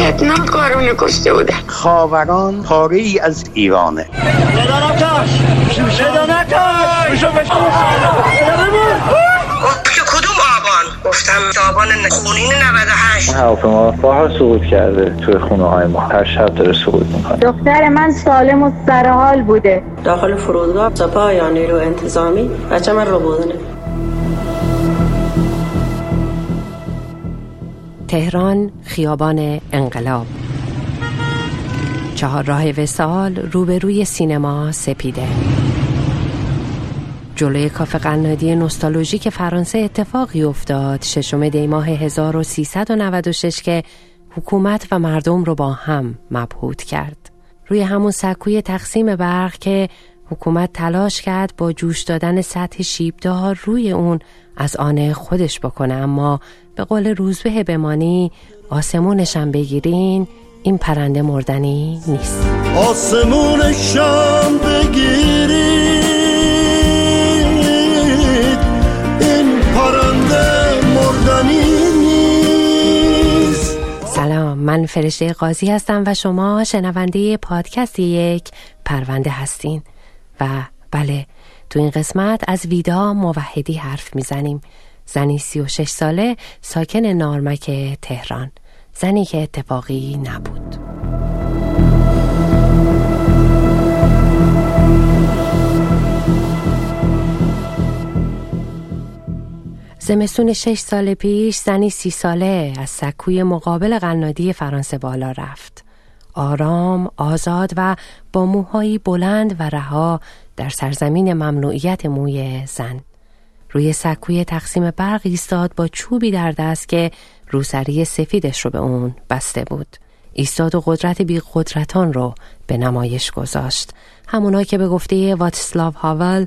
وحشتناک کارونه کشته بودن خاوران پاره ای از ایرانه. که کدوم آبان گفتم آبان خونین 98 هواپیما بارها سقوط کرده توی خونه های ما هر شب داره سقوط می‌کنه دختر من سالم و سرحال بوده. داخل فرودگاه سپاه یا نیرو انتظامی بچه من رو بودنه. تهران خیابان انقلاب. چهار راه وسال روبروی سینما سپیده. جلوی کافه قنادی نوستالژیک فرانسه اتفاقی افتاد. ششم دی ماه 1396 که حکومت و مردم رو با هم مبهوت کرد. روی همون سکوی تقسیم برق که حکومت تلاش کرد با جوش دادن سطح شیبدار روی اون از آن خودش بکنه. اما به قول روزبه بمانی آسمونشم بگیرین این پرنده مردنی نیست. آسمونشم بگیرید این پرنده مردنی نیست. سلام من فرشته قاضی هستم و شما شنونده پادکست یک پرونده هستین. و بله تو این قسمت از ویدا موحدی حرف می‌زنیم. زنی سی و شش ساله ساکن نارمک تهران. زنی که اتفاقی نبود. زمستون شش سال پیش زنی سی ساله از سکوی مقابل قنادی فرانسه بالا رفت. آرام، آزاد و با موهایی بلند و رها در سرزمین ممنوعیت موی زن. روی سکوی تقسیم برق ایستاد با چوبی در دست که روسری سفیدش رو به اون بسته بود. ایستاد و قدرت بی قدرتان رو به نمایش گذاشت. همونا که به گفته واتسلاو هاول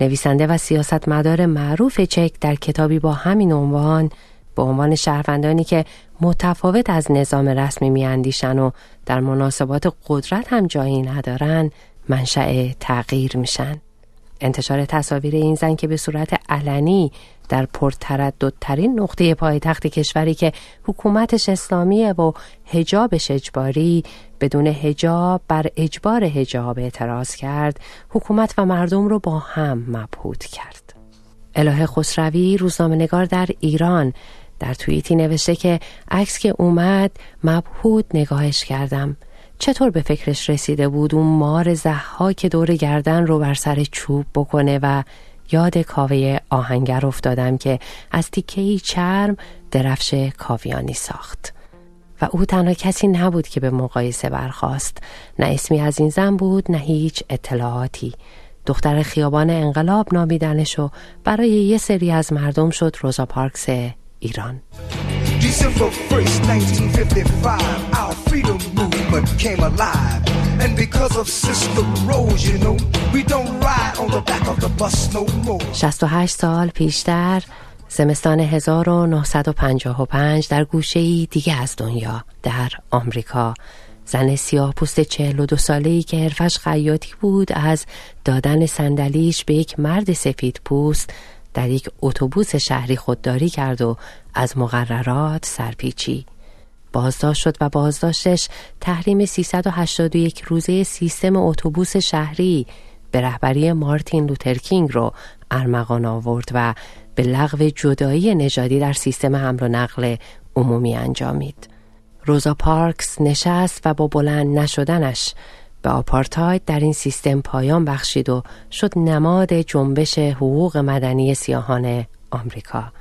نویسنده و سیاستمدار معروف چک در کتابی با همین عنوان به عنوان شهروندانی که متفاوت از نظام رسمی میاندیشن و در مناسبات قدرت هم جایی ندارن منشأ تغییر میشن. انتشار تصاویر این زن که به صورت علنی در پرترددترین نقطه پایتخت کشوری که حکومتش اسلامیه و هجابش اجباری بدون هجاب بر اجبار هجاب اعتراض کرد حکومت و مردم رو با هم مبهوت کرد. الهه خسروی روزنامه‌نگار در ایران در توییتی نوشته که عکس که اومد مبهوت نگاهش کردم. چطور به فکرش رسیده بود اون مار زحها که دور گردن رو بر سر چوب بکنه و یاد کاوه آهنگر افتادم که از تیکهی چرم درفش کاویانی ساخت. و او تنها کسی نبود که به مقایسه برخواست نه اسمی از این زن بود نه هیچ اطلاعاتی. دختر خیابان انقلاب نامیدنش و برای یه سری از مردم شد روزا پارکس ایران. December 1st, 1955, our freedom movement came alive. And because of Sister Rose, you know, we don't ride on the back of the bus no more. 68 سال پیشتر زمستان 1955 در گوشه ای دیگه از دنیا در آمریکا زن سیاه پوست 42 ساله ای که حرفش خیاطی بود از دادن صندلیش به یک مرد سفید پوست در یک اتوبوس شهری خودداری کرد و از مقررات سرپیچی بازداشت شد و بازداشتش تحریم 381 روزه سیستم اتوبوس شهری به رهبری مارتین لوترکینگ رو ارمغان آورد و به لغو جدایی نژادی در سیستم حمل و نقل عمومی انجامید. روزا پارکس نشست و با بلند نشدنش به آپارتاید در این سیستم پایان بخشید و شد نماد جنبش حقوق مدنی سیاهان آمریکا.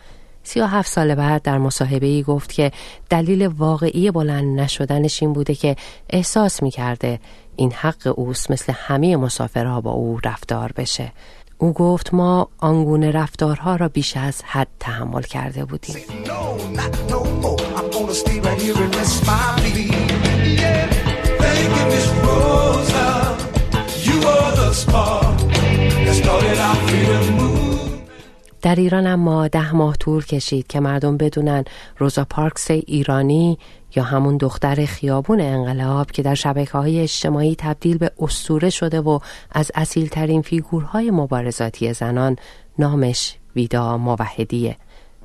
سی و هفت سال بعد در مصاحبه ای گفت که دلیل واقعی بلند نشدنش این بوده که احساس می کرده این حق اوست مثل همه مسافرها با او رفتار بشه. او گفت ما آنگونه رفتارها را بیش از حد تحمل کرده بودیم. در ایران اما ده ماه طول کشید که مردم بدونن روزا پارکس ایرانی یا همون دختر خیابون انقلاب که در شبکه های اجتماعی تبدیل به استوره شده و از اصیلترین فیگورهای مبارزاتی زنان نامش ویدا موحدیه.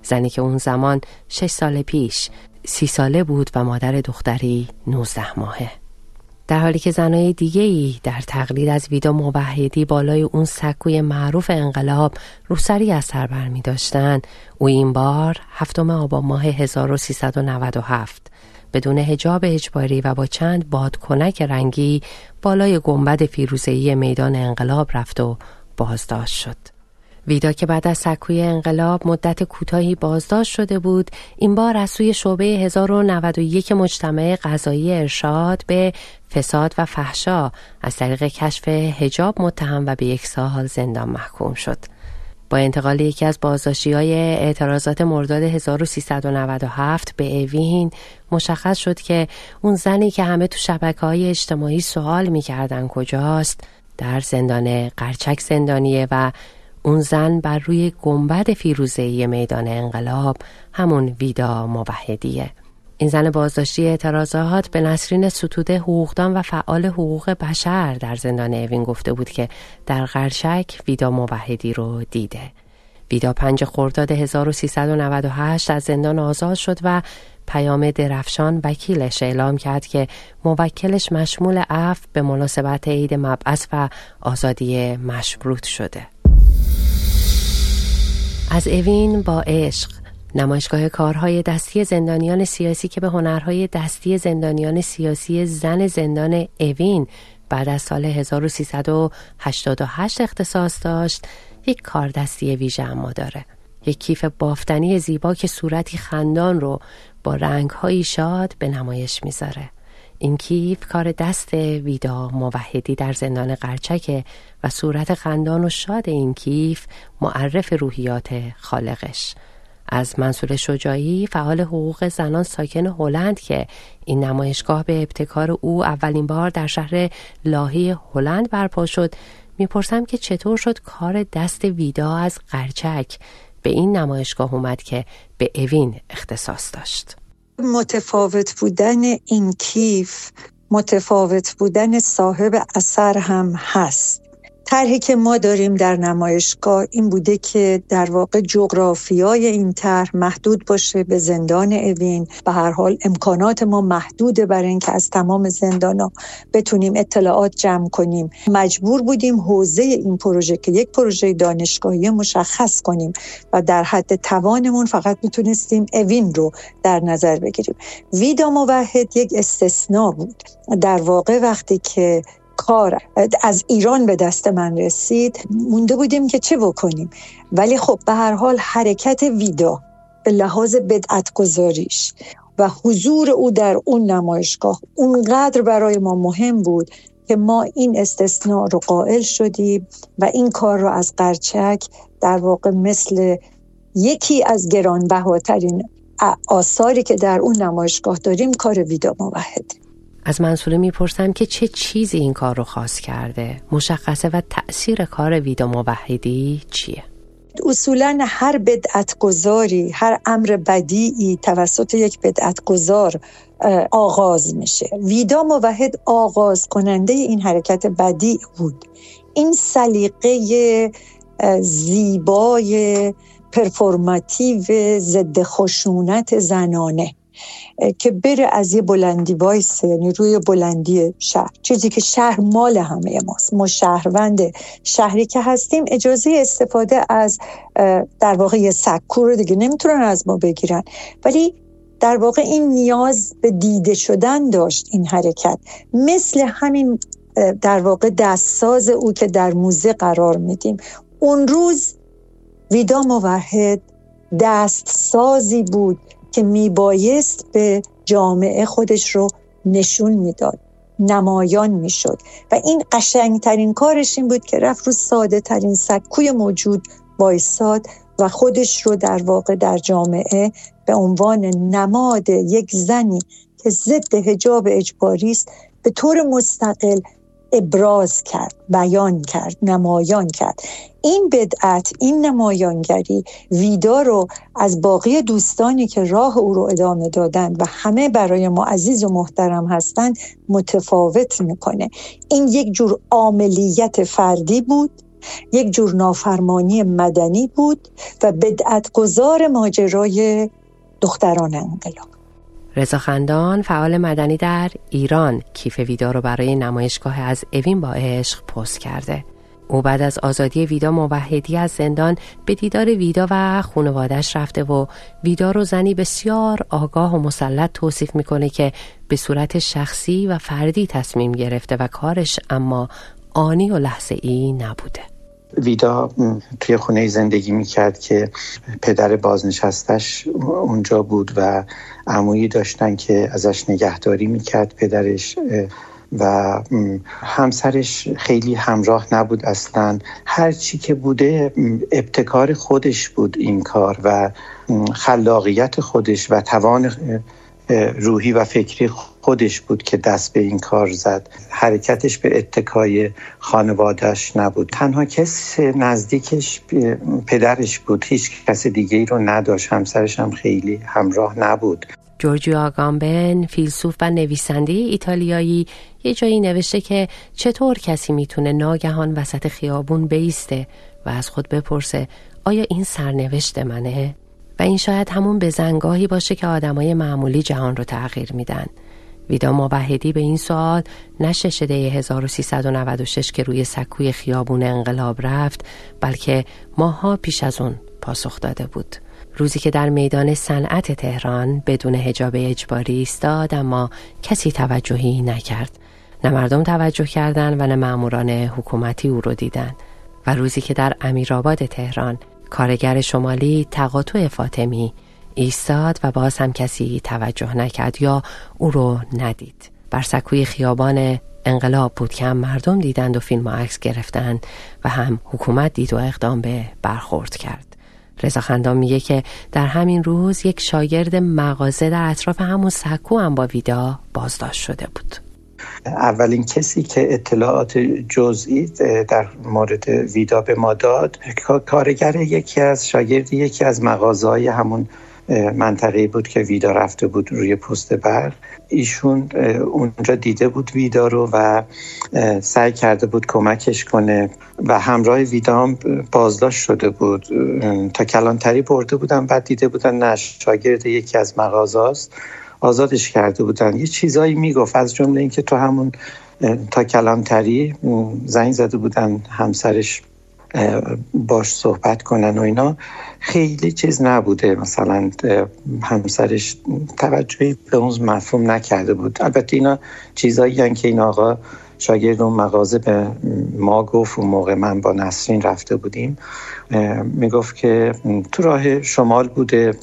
زنی که اون زمان شش سال پیش سی ساله بود و مادر دختری 19 ماهه. در حالی که زنای دیگه ای در تقلید از ویدا موحدی بالای اون سکوی معروف انقلاب روسری از سر بر می داشتن او این بار هفتم آبان ماه 1397 بدون هجاب اجباری و با چند بادکنک رنگی بالای گنبد فیروزه‌ای میدان انقلاب رفت و بازداشت شد. ویدا که بعد از سکوی انقلاب مدت کوتاهی بازداشت شده بود این بار از سوی شعبه 1091 مجتمع قضایی ارشاد به فساد و فحشا از طریق کشف هجاب متهم و به یک سال زندان محکوم شد. با انتقال یکی از بازداشتی های اعتراضات مرداد 1397 به اوین مشخص شد که اون زنی که همه تو شبکه های اجتماعی سوال می‌کردن کجاست در زندان قرچک زندانیه و اون زن بر روی گنبد فیروزهی میدان انقلاب همون ویدا موحدیه. این زن بازداشتی اعتراضات به نسرین ستوده حقوقدان و فعال حقوق بشر در زندان اوین گفته بود که در قرچک ویدا موحدی رو دیده. ویدا پنج خرداد 1398 از زندان آزاد شد و پیام درفشان وکیلش اعلام کرد که موکلش مشمول عفو به مناسبت عید مبعث و آزادی مشروط شده. از اوین با عشق نمایشگاه کارهای دستی زندانیان سیاسی که به هنرهای دستی زندانیان سیاسی زن زندان اوین بعد از سال 1388 اختصاص داشت یک کار دستی ویژه اما داره. یک کیف بافتنی زیبا که صورتی خندان رو با رنگهایی شاد به نمایش می‌ذاره. این کیف کار دست ویدا موحدی در زندان قرچکه و صورت خندان و شاد این کیف معرف روحیات خالقش. از منصور شجاعی فعال حقوق زنان ساکن هلند که این نمایشگاه به ابتکار او اولین بار در شهر لاهی هلند برپا شد می‌پرسم که چطور شد کار دست ویدا از قرچک به این نمایشگاه اومد که به اوین اختصاص داشت؟ متفاوت بودن این کیف متفاوت بودن صاحب اثر هم هست. طرحی که ما داریم در نمایشگاه این بوده که در واقع جغرافیای این طرح محدود باشه به زندان اوین. به هر حال امکانات ما محدوده برای اینکه از تمام زندان ها بتونیم اطلاعات جمع کنیم. مجبور بودیم حوزه این پروژه که یک پروژه دانشگاهی مشخص کنیم و در حد توانمون فقط می‌تونستیم اوین رو در نظر بگیریم. ویدا موحد یک استثناء بود. در واقع وقتی که کار از ایران به دست من رسید. مونده بودیم که چه بکنیم. ولی خب به هر حال حرکت ویدا به لحاظ بدعت گذاریش و حضور او در اون نمایشگاه اونقدر برای ما مهم بود که ما این استثناء رو قائل شدیم و این کار رو از قرچک در واقع مثل یکی از گرانبهاترین آثاری که در اون نمایشگاه داریم کار ویدا موحد. از منصوره می‌پرسم که چه چیزی این کار رو خاص کرده؟ مشخصه و تأثیر کار ویدا موحدی چیه؟ اصولا هر بدعت گذاری هر امر بدیعی توسط یک بدعت گذار آغاز میشه. ویدا موحد آغاز کننده این حرکت بدیع بود. این سلیقه زیبای پرفورماتیو ضد خشونت زنانه. که بره از یه بلندی وایسه یعنی روی بلندی شهر. چیزی که شهر مال همه ماست. ما شهروند شهری که هستیم. اجازه استفاده از در واقع یه سکو رو دیگه نمی‌تونن از ما بگیرن. ولی در واقع این نیاز به دیده شدن داشت این حرکت. مثل همین در واقع دستساز او که در موزه قرار میدیم. اون روز ویدا موحد دستسازی بود که میبایست به جامعه خودش رو نشون می‌داد نمایان می‌شد. و این قشنگترین کارش این بود که رفت رو ساده ترین سکوی موجود وایساد و خودش رو در واقع در جامعه به عنوان نماد یک زنی که ضد هجاب اجباری است به طور مستقل ابراز کرد بیان کرد نمایان کرد. این بدعت این نمایانگری ویدا رو از باقی دوستانی که راه او رو ادامه دادند و همه برای ما عزیز و محترم هستند متفاوت می‌کنه. این یک جور عاملیت فردی بود یک جور نافرمانی مدنی بود و بدعت گذار ماجرای دختران انقلاب. رضا خندان فعال مدنی در ایران کیف ویدا رو برای نمایشگاه از اوین با عشق پست کرده. او بعد از آزادی ویدا موحدی از زندان به دیدار ویدا و خانوادش رفته و ویدا رو زنی بسیار آگاه و مسلط توصیف می‌کنه که به صورت شخصی و فردی تصمیم گرفته و کارش اما آنی و لحظه ای نبوده. ویدا توی خونه زندگی می‌کرد که پدر بازنشستش اونجا بود و عمویی داشتن که ازش نگهداری می‌کرد پدرش و همسرش خیلی همراه نبود اصلا. هر چی که بوده ابتکار خودش بود این کار و خلاقیت خودش و توان روحی و فکری خودش بود که دست به این کار زد. حرکتش به اتکای خانوادهش نبود. تنها کس نزدیکش پدرش بود. هیچ کس دیگه ای رو نداشت. همسرش هم خیلی همراه نبود. جورجیو آگامبن فیلسوف و نویسنده ایتالیایی یه جایی نوشته که چطور کسی می‌تونه ناگهان وسط خیابون بیسته و از خود بپرسه آیا این سرنوشت منه؟ و این شاید همون بزنگاهی باشه که آدمای معمولی جهان رو تغییر میدن. ویدا موحدی به این سوال نه شش 1396 که روی سکوی خیابون انقلاب رفت بلکه ماها پیش از اون پاسخ داده بود. روزی که در میدان صنعت تهران بدون هجاب اجباری ایستاد اما کسی توجهی نکرد. نه مردم توجه کردند و نه ماموران حکومتی او رو دیدن. و روزی که در امیرآباد تهران کارگر شمالی تقاطع فاطمی ایستاد و باز هم کسی توجه نکرد یا او رو ندید. بر سکوی خیابان انقلاب بود که هم مردم دیدند و فیلم و عکس گرفتند و هم حکومت دید و اقدام به برخورد کرد. رضا خندان میگه که در همین روز یک شاگرد مغازه در اطراف همون سکو هم با ویدا بازداشت شده بود. اولین کسی که اطلاعات جزئی در مورد ویدا به ما داد کارگر یکی از شاگرد یکی از مغازه همون منطقه بود که ویدا رفته بود روی پست برق ایشون اونجا دیده بود ویدا رو و سعی کرده بود کمکش کنه و همراه ویدا هم بازداشت شده بود. تا کلانتری برده بودن بعد دیده بودن نه شاگرد یکی از مغازه است آزادش کرده بودن. یه چیزایی می‌گفت. از جمله اینکه تو همون تا کلانتری زنگ زده بودن همسرش باش صحبت کنن و اینا خیلی چیز نبوده. مثلا همسرش توجهی به اون مفهوم نکرده بود. البته اینا چیزایی که این آقا شاگرد اون مغازه به ما گفت و موقع من با نسرین رفته بودیم. می‌گفت که تو راه شمال بوده.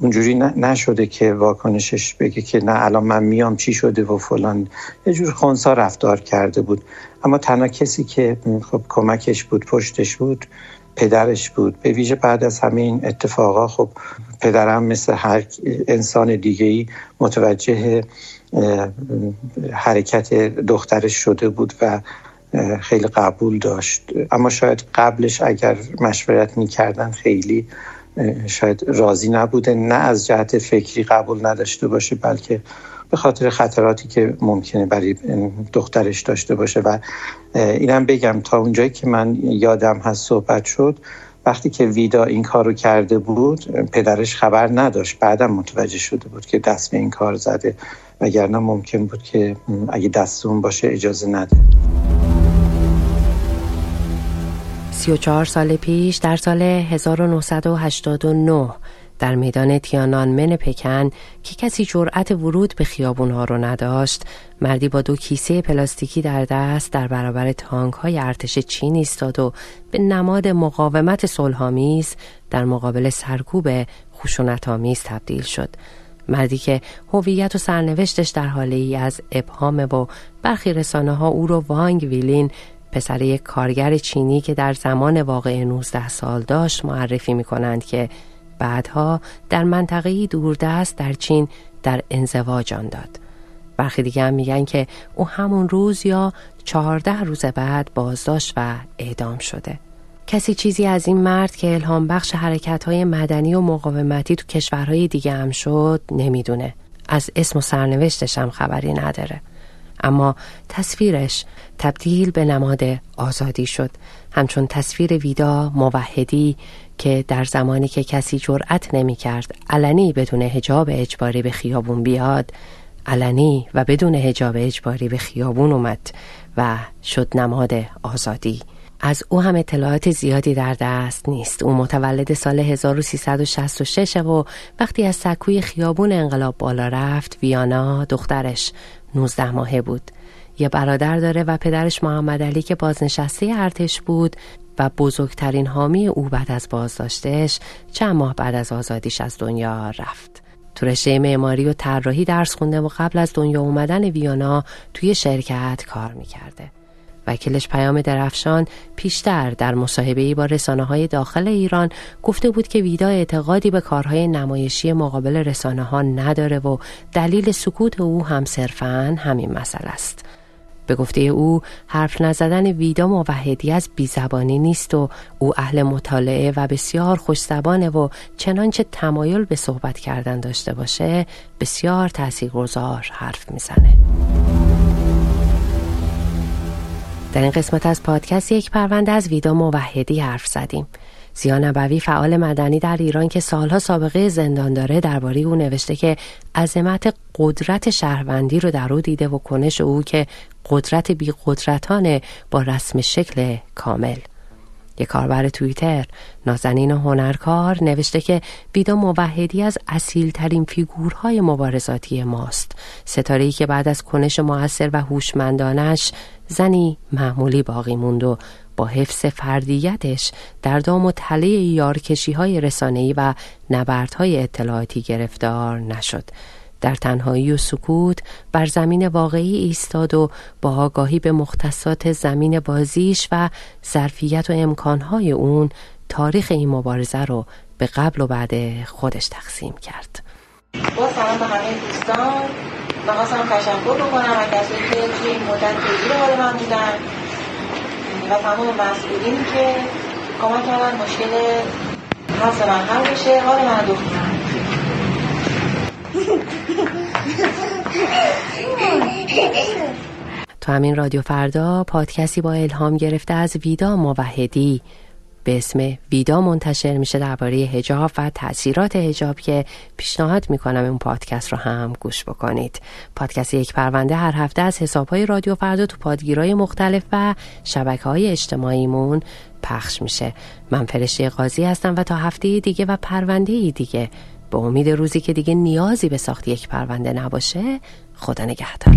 اونجوری نشده که واکنشش بگه که نه الان من میام چی شده و فلان. یه جور خونسا رفتار کرده بود. اما تنها کسی که خب کمکش بود پشتش بود پدرش بود. به ویژه بعد از همین اتفاقا خب پدرم مثل هر انسان دیگه ای متوجه حرکت دخترش شده بود و خیلی قبول داشت. اما شاید قبلش اگر مشورت می‌کردن خیلی شاید راضی نبوده. نه از جهت فکری قبول نداشته باشه بلکه به خاطر خطراتی که ممکنه برای دخترش داشته باشه. و اینم بگم تا اونجایی که من یادم هست صحبت شد وقتی که ویدا این کارو کرده بود پدرش خبر نداشت. بعدم متوجه شده بود که دست به این کار زده. وگرنه ممکن بود که اگه دستون باشه اجازه نده. 34 سال پیش در سال 1989 در میدان تیانان من پکن که کسی جرأت ورود به خیابون ها رو نداشت مردی با دو کیسه پلاستیکی در دست در برابر تانک های ارتش چین ایستاد و به نماد مقاومت صلحآمیز در مقابل سرکوب خشونت آمیز تبدیل شد. مردی که هویت و سرنوشتش در حاله ای از ابهام و برخی رسانه ها او رو وانگ ویلین پسر یک کارگر چینی که در زمان واقع 19 سال داشت معرفی می کنند که بعدها در منطقه دوردست در چین در انزواج آن داد. برخی دیگه هم میگن که او همون روز یا چهارده روز بعد بازداشت و اعدام شده. کسی چیزی از این مرد که الهام بخش حرکت های مدنی و مقاومتی تو کشورهای دیگه هم شد نمی‌دونه. از اسم و سرنوشتش هم خبری نداره. اما تصویرش تبدیل به نماد آزادی شد. همچون تصویر ویدا موحدی که در زمانی که کسی جرأت نمی کرد علنی بدون هجاب اجباری به خیابون بیاد علنی و بدون هجاب اجباری به خیابون اومد و شد نماد آزادی. از او هم اطلاعات زیادی در دست نیست. او متولد سال 1366 و وقتی از سکوی خیابون انقلاب بالا رفت ویانا دخترش 19 ماهه بود. یه برادر داره و پدرش محمد علی که بازنشسته ارتش بود و بزرگترین حامی او بعد از بازداشتش چند ماه بعد از آزادیش از دنیا رفت. تو رشته معماری و طراحی درس خونده و قبل از دنیا اومدن ویانا توی شرکت کار می‌کرده. وکیلش پیام درفشان پیشتر در مصاحبه‌ای با رسانه های داخل ایران گفته بود که ویدا اعتقادی به کارهای نمایشی مقابل رسانه ها نداره و دلیل سکوت او هم صرفا همین مسئله است. به گفته او حرف نزدن ویدا موحدی از بیزبانی نیست و او اهل مطالعه و بسیار خوشزبانه و چنانچه تمایل به صحبت کردن داشته باشه بسیار تاثیرگذار حرف می‌زنه. در این قسمت از پادکست یک پرونده از ویدا موحدی حرف زدیم. زیا نبوی فعال مدنی در ایران که سالها سابقه زندان داره درباره او نوشته که عظمت قدرت شهروندی رو در او دیده و کنش او که قدرت بی قدرتانه با رسم شکل کامل یک کاربر توییتر نازنین هنرکار نوشته که ویدا موحدی از اصیل ترین فیگورهای مبارزاتی ماست. ستارهی که بعد از کنش موثر و هوشمندانش زنی معمولی باقی موند و با حفظ فردیتش در دام و تله یارکشی های رسانه‌ای و نبردهای اطلاعاتی گرفتار نشد. در تنهایی و سکوت بر زمین واقعی ایستاد و با آگاهی به مختصات زمین بازیش و ظرفیت و امکانهای اون تاریخ این مبارزه رو به قبل و بعد خودش تقسیم کرد. با سلام به همه دوستان خواستم تشکر بکنم از کسی که توی این مدت پیگیر حال من بودن و تمام مسئولینی که کمک کردن مشکل حس من حل بشه. حال من دخترم. تو همین رادیو فردا پادکستی با الهام گرفته از ویدا موحدی. به اسم ویدا منتشر میشه درباره هجاب و تاثیرات هجاب که پیشنهاد می‌کنم اون پادکست رو هم گوش بکنید. پادکست یک پرونده هر هفته از حساب های رادیو فردا تو پادگیرهای مختلف و شبکه های اجتماعیمون پخش میشه. من فرشته قاضی هستم و تا هفته دیگه و پرونده دیگه به امید روزی که دیگه نیازی به ساخت یک پرونده نباشه خدا نگهدار.